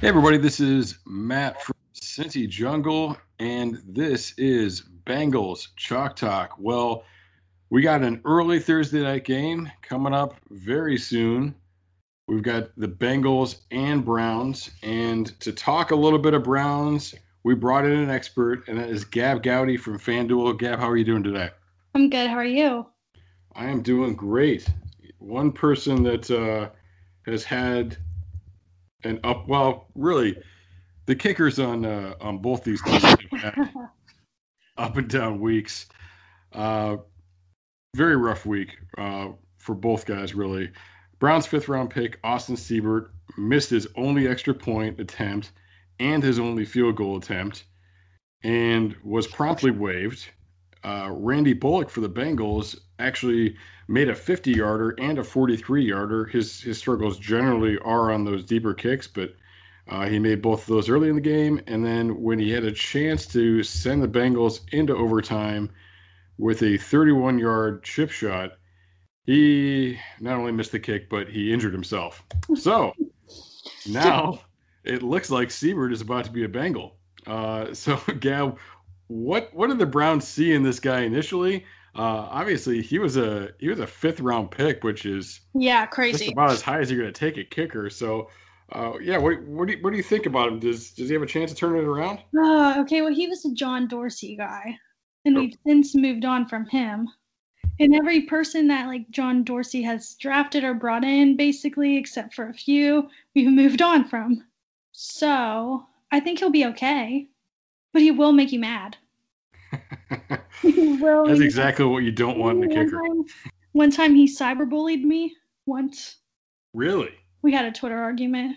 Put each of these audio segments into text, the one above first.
Hey, everybody, this is Matt from Cincy Jungle, and this is Bengals Chalk Talk. Well, we got an early Thursday night game coming up very soon. We've got the Bengals and Browns, and to talk a little bit of Browns, we brought in an expert, and that is Gabb Goudy from FanDuel. Gab, how are you doing today? I'm good. How are you? I am doing great. One person that uh, has had and up. Well, really, the kickers on uh, on both these teams up and down weeks. Uh, very rough week uh, for both guys, really. Brown's fifth round pick, Austin Seibert, missed his only extra point attempt and his only field goal attempt, and was promptly waived. Uh, Randy Bullock for the Bengals actually made a 50 yarder and a 43 yarder. His his struggles generally are on those deeper kicks, but uh, he made both of those early in the game. And then when he had a chance to send the Bengals into overtime with a 31 yard chip shot, he not only missed the kick, but he injured himself. So now it looks like Seibert is about to be a Bengal. Uh, so, Gabb, what what did the Browns see in this guy initially? Uh, obviously, he was a he was a fifth round pick, which is Yeah, crazy. about as high as you're going to take a kicker. So, uh, yeah, what what do you, what do you think about him? Does does he have a chance to turn it around? Uh, okay, well, he was a John Dorsey guy, and Oh. we've since moved on from him. And every person that like John Dorsey has drafted or brought in, basically, except for a few, we've moved on from. So I think he'll be okay, but he will make you mad. Will. That's exactly what you don't want in a One kicker. time, one time he cyberbullied me once. Really? We had a Twitter argument.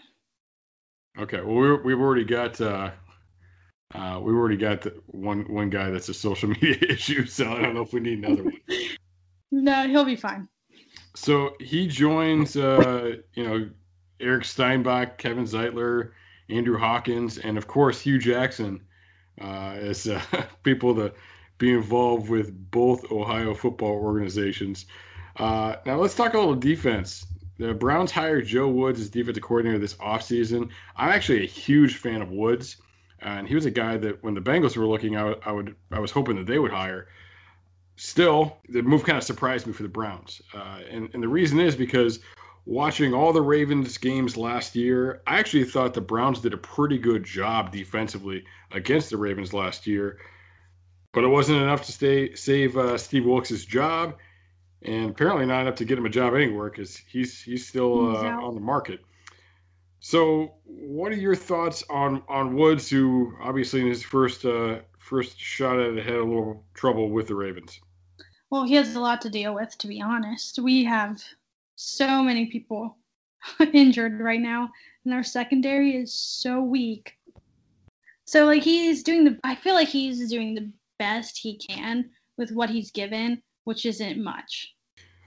Okay. Well, we're, we've already got uh, uh, we've already got the one one guy that's a social media issue. So I don't know if we need another one. No, he'll be fine. So he joins, uh, you know, Eric Steinbach, Kevin Zeitler, Andrew Hawkins, and of course Hue Jackson uh, as uh, people to be involved with both Ohio football organizations. Uh, now let's talk a little defense. The Browns hired Joe Woods as defensive coordinator this offseason. I'm actually a huge fan of Woods, and he was a guy that when the Bengals were looking, I, I would I was hoping that they would hire still, the move kind of surprised me for the Browns. Uh, and, and the reason is because watching all the Ravens games last year, I actually thought the Browns did a pretty good job defensively against the Ravens last year. But it wasn't enough to stay save uh, Steve Wilks' job, and apparently not enough to get him a job anywhere because he's he's still uh, on the market. So, what are your thoughts on on Woods, who obviously in his first uh, first shot at it had a little trouble with the Ravens? Well, he has a lot to deal with, to be honest. We have so many people injured right now, and our secondary is so weak. So, like, he's doing the, I feel like he's doing the best he can with what he's given, which isn't much.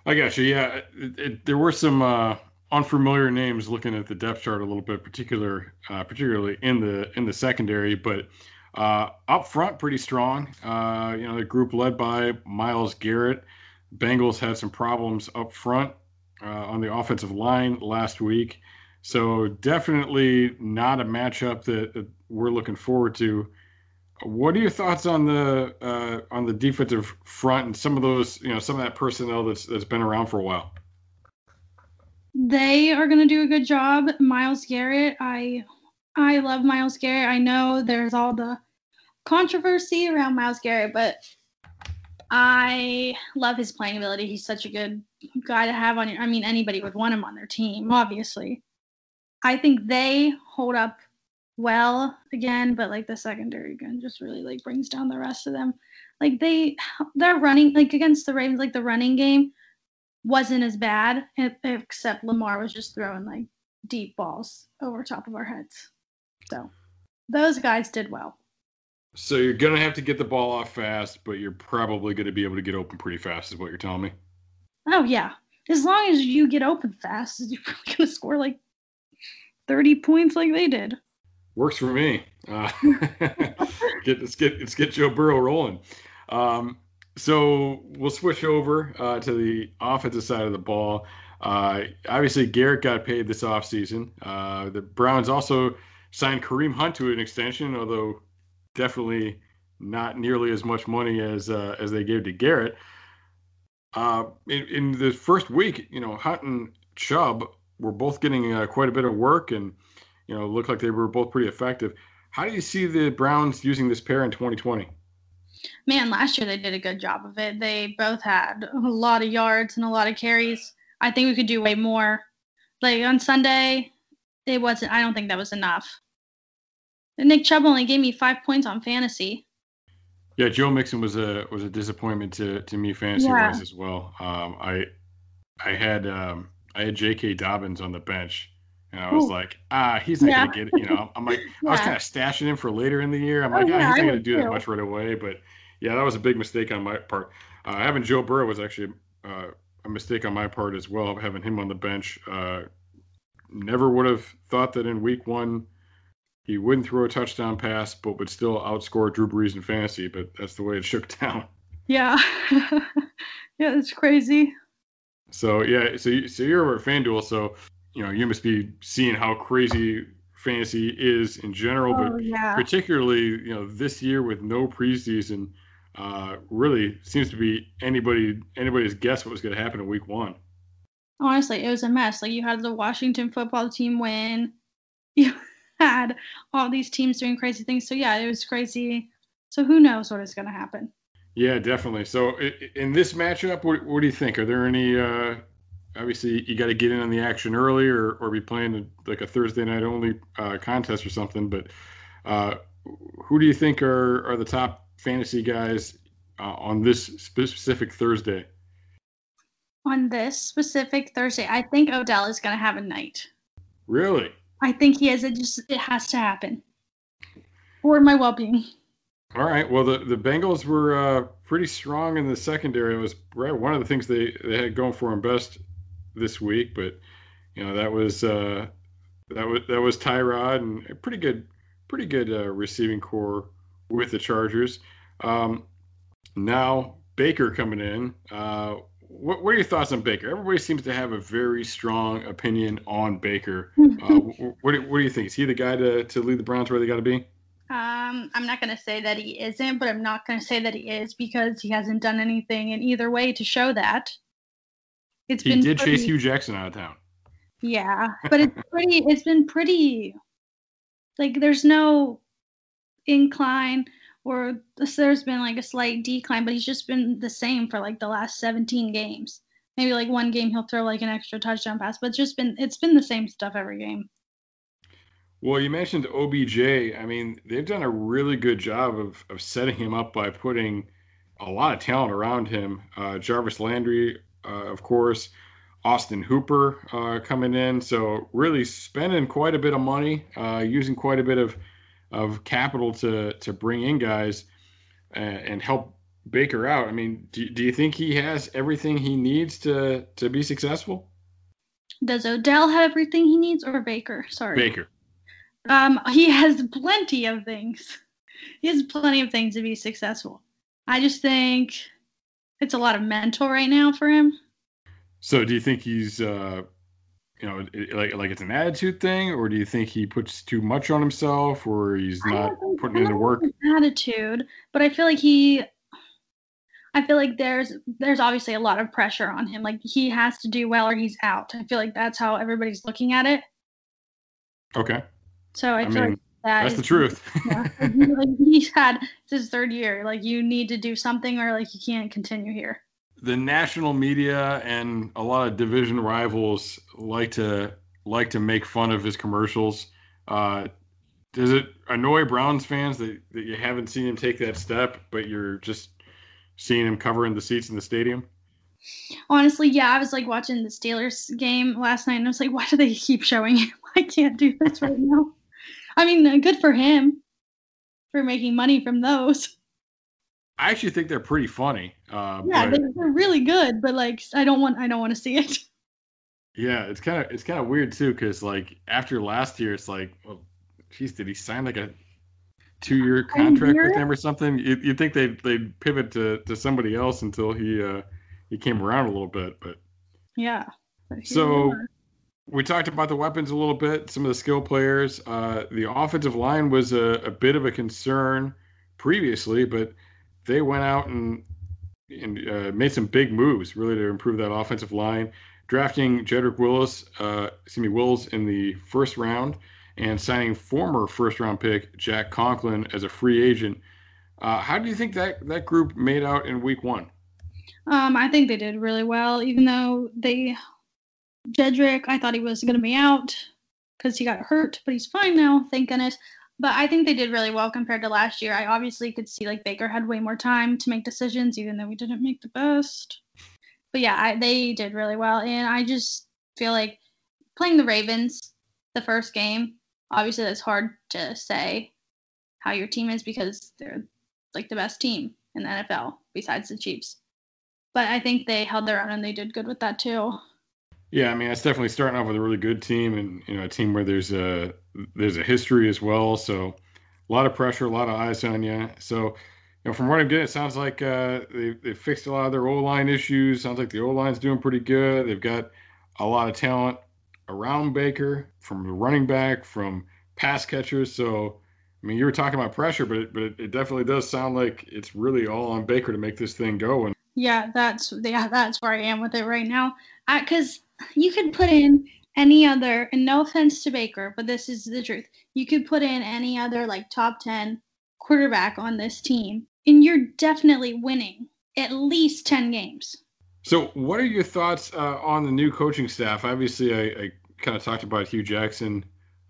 I you. Yeah, it, it, there were some uh, unfamiliar names looking at the depth chart a little bit, particular, uh, particularly in the in the secondary. But Uh, up front, pretty strong. Uh, you know, the group led by Myles Garrett. Bengals had some problems up front uh, on the offensive line last week. So definitely not a matchup that we're looking forward to. What are your thoughts on the uh, on the defensive front and some of those, you know, some of that personnel that's that's been around for a while? They are going to do a good job. Myles Garrett, I I love Myles Garrett. I know there's all the controversy around Myles Garrett, but I love his playing ability. He's such a good guy to have on your. I mean, anybody would want him on their team, obviously. I think they hold up well again, but like the secondary again just really like brings down the rest of them. Like they, they're running like against the Ravens. Like the running game wasn't as bad, except Lamar was just throwing like deep balls over top of our heads. So those guys did well. So you're gonna have to get the ball off fast, but you're probably gonna be able to get open pretty fast, is what you're telling me. Oh yeah, as long as you get open fast, you're probably gonna score like thirty points like they did. Works for me. Uh, get let's get let's get Joe Burrow rolling. Um, so we'll switch over uh, to the offensive side of the ball. Uh, obviously, Garrett got paid this offseason. Uh, the Browns also signed Kareem Hunt to an extension, although definitely not nearly as much money as uh, as they gave to Garrett. Uh, in, in, the first week, you know, Hunt and Chubb were both getting uh, quite a bit of work, and you know, looked like they were both pretty effective. How do you see the Browns using this pair in 2020? Man, last year they did a good job of it. They both had a lot of yards and a lot of carries. I think we could do way more. Like on Sunday, it wasn't. I don't think that was enough. Nick Chubb only gave me five points on fantasy. Yeah, Joe Mixon was a was a disappointment to to me fantasy yeah. wise as well. Um, I I had um, I had J.K. Dobbins on the bench, and I was Ooh. like, ah, he's not yeah. gonna get it. You know, I'm like, yeah. I was kind of stashing him for later in the year. I'm oh, like, ah, he's not gonna do too. that much right away. But yeah, that was a big mistake on my part. Uh, having Joe Burrow was actually uh, a mistake on my part as well. Having him on the bench, uh, never would have thought that in week one he wouldn't throw a touchdown pass, but would still outscore Drew Brees in fantasy. But that's the way it shook down. Yeah, yeah, it's crazy. So yeah, so you, so you're over at FanDuel, so you know you must be seeing how crazy fantasy is in general, oh, but yeah. particularly you know this year with no preseason, uh, really seems to be anybody anybody's guess what was going to happen in week one. Honestly, it was a mess. Like you had the Washington football team win. Had all these teams doing crazy things. So yeah, it was crazy. So who knows what is going to happen? Yeah, definitely. So in this matchup, what, what do you think? Are there any? Uh, obviously, you got to get in on the action early, or or be playing like a Thursday night only uh, contest or something. But uh, who do you think are are the top fantasy guys uh, on this specific Thursday? On this specific Thursday, I think Odell is going to have a night. Really? I think he is. It just it has to happen for my well being. All right. Well, the, the Bengals were uh, pretty strong in the secondary. It was right, one of the things they, they had going for them best this week. But you know that was uh, that was that was Tyrod and a pretty good pretty good uh, receiving corps with the Chargers. Um, now Baker coming in. What, what, are your thoughts on Baker? Everybody seems to have a very strong opinion on Baker. Uh, what, do, what do you think? Is he the guy to, to lead the Browns where they got to be? Um, I'm not going to say that he isn't, but I'm not going to say that he is because he hasn't done anything in either way to show that. It's he been did pretty, chase Hue Jackson out of town. Yeah, but it's pretty. It's been pretty. Like, there's no incline or there's been like a slight decline, but he's just been the same for like the last 17 games. Maybe like one game he'll throw like an extra touchdown pass, but it's just been it's been the same stuff every game. Well, you mentioned OBJ. I mean, they've done a really good job of of setting him up by putting a lot of talent around him. Uh, Jarvis Landry, uh, of course, Austin Hooper uh, coming in. So really spending quite a bit of money, uh, using quite a bit of of capital to to bring in guys and, and help Baker out. I mean, do, do you think he has everything he needs to to be successful? Does Odell have everything he needs, or Baker? Sorry, Baker. Um, he has plenty of things. he has plenty of things to be successful. I just think it's a lot of mental right now for him. So, do you think he's, uh, you know, like like it's an attitude thing, or do you think he puts too much on himself, or he's not putting in the work? Attitude, but I feel like he. I feel like there's there's obviously a lot of pressure on him. Like he has to do well or he's out. I feel like that's how everybody's looking at it. Okay. So I, I feel mean, like that That's is- the truth. yeah, like, he's had it's his third year. Like you need to do something or like you can't continue here. The national media and a lot of division rivals like to like to make fun of his commercials. Uh, does it annoy Browns fans that, that you haven't seen him take that step, but you're just seeing him covering the seats in the stadium? Honestly, yeah, I was like watching the Steelers game last night and I was like, why do they keep showing him? I can't do this right now. I mean, good for him for making money from those. I actually think they're pretty funny. Uh, Yeah, but they, they're really good, but like I don't want I don't want to see it. yeah, it's kind of it's kind of weird too, because like after last year, it's like, well, geez, did he sign like a two-year contract with them or something? You you think they they pivot to, to somebody else until he uh he came around a little bit, but Yeah. But So- we we talked about the weapons a little bit, some of the skill players. Uh, the offensive line was a, a bit of a concern previously, but they went out and and uh, made some big moves really to improve that offensive line, drafting Jedrick Willis, uh, excuse me, Wills in the first round, and signing former first round pick Jack Conklin as a free agent. Uh, how do you think that that group made out in Week One? Um, I think they did really well, even though they Jedrick, I thought he was gonna be out because he got hurt, but he's fine now, thank goodness. But I think they did really well compared to last year. I obviously could see like Baker had way more time to make decisions, even though we didn't make the best. But yeah, I, they did really well, and I just feel like playing the Ravens the first game. Obviously, that's hard to say how your team is because they're like the best team in the NFL besides the Chiefs but I think they held their own and they did good with that too. Yeah, I mean, it's definitely starting off with a really good team, and you know, a team where there's a there's a history as well. So, a lot of pressure, a lot of eyes on you. So, you know, from what I'm getting, it sounds like uh, they they fixed a lot of their O line issues. Sounds like the O line's doing pretty good. They've got a lot of talent around Baker, from the running back, from pass catchers. So, I mean, you were talking about pressure, but it, but it, it definitely does sound like it's really all on Baker to make this thing go. And Yeah, that's yeah, that's where I am with it right now. Because you could put in any other, and no offense to Baker, but this is the truth. You could put in any other like top ten quarterback on this team, and you're definitely winning at least ten games. So, what are your thoughts uh, on the new coaching staff? Obviously, I, I kind of talked about Hue Jackson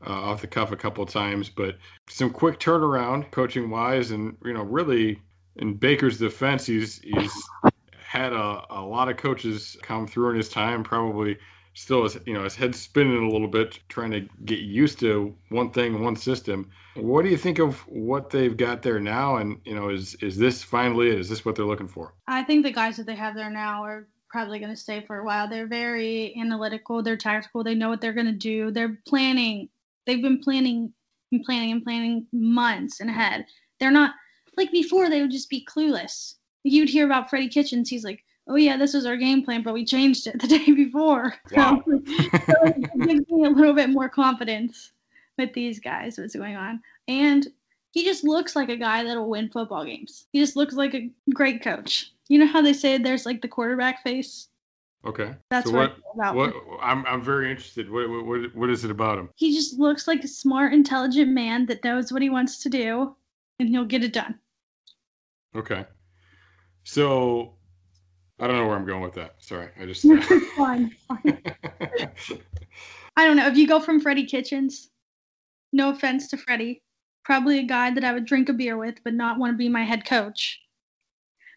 uh, off the cuff a couple of times, but some quick turnaround coaching wise, and you know, really in Baker's defense, he's he's had a, a lot of coaches come through in his time. Probably still has you know his head spinning a little bit, trying to get used to one thing, one system. What do you think of what they've got there now? And you know, is is this finally it? Is this what they're looking for? I think the guys that they have there now are probably going to stay for a while. They're very analytical. They're tactical. They know what they're going to do. They're planning. They've been planning and planning and planning months and ahead. They're not like before. They would just be clueless. You'd hear about Freddie Kitchens. He's like, "Oh yeah, this was our game plan, but we changed it the day before." Wow. So, so it gives me a little bit more confidence with these guys. What's going on? And he just looks like a guy that'll win football games. He just looks like a great coach. You know how they say there's like the quarterback face? Okay. That's so what, what, about what I'm I'm very interested. What what what, what is it about him? He just looks like a smart, intelligent man that knows what he wants to do and he'll get it done. Okay. So I don't know where I'm going with that. Sorry, I just. fine, fine. I don't know. If you go from Freddie Kitchens, no offense to Freddie, probably a guy that I would drink a beer with, but not want to be my head coach.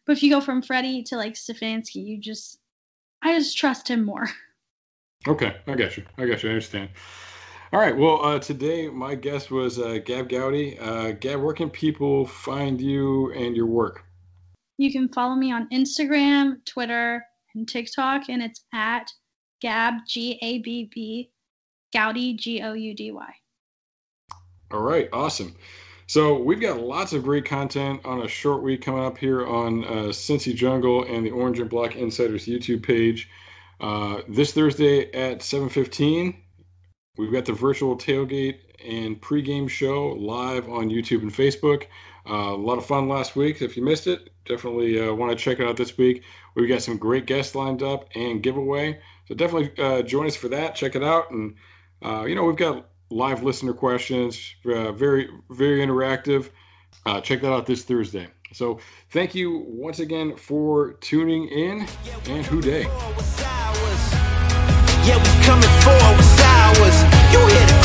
But if you go from Freddie to like Stefanski, you just, I just trust him more. okay, I got you. I got you. I understand. All right. Well, uh, today my guest was uh, Gabb Goudy. Uh, Gabb, where can people find you and your work? You can follow me on Instagram, Twitter, and TikTok, and it's at Gab G A B B Goudy G O U D Y. All right, awesome. So we've got lots of great content on a short week coming up here on uh, Cincy Jungle and the Orange and Black Insiders YouTube page. Uh, this Thursday at 7:15, we've got the virtual tailgate and pregame show live on YouTube and Facebook. Uh, a lot of fun last week. If you missed it, definitely uh, want to check it out this week. We've got some great guests lined up and giveaway. So definitely uh, join us for that. Check it out, and uh, you know we've got live listener questions. Uh, very, very interactive. Uh, check that out this Thursday. So thank you once again for tuning in, and Who Dey. Yeah, we coming for what's ours. You hear the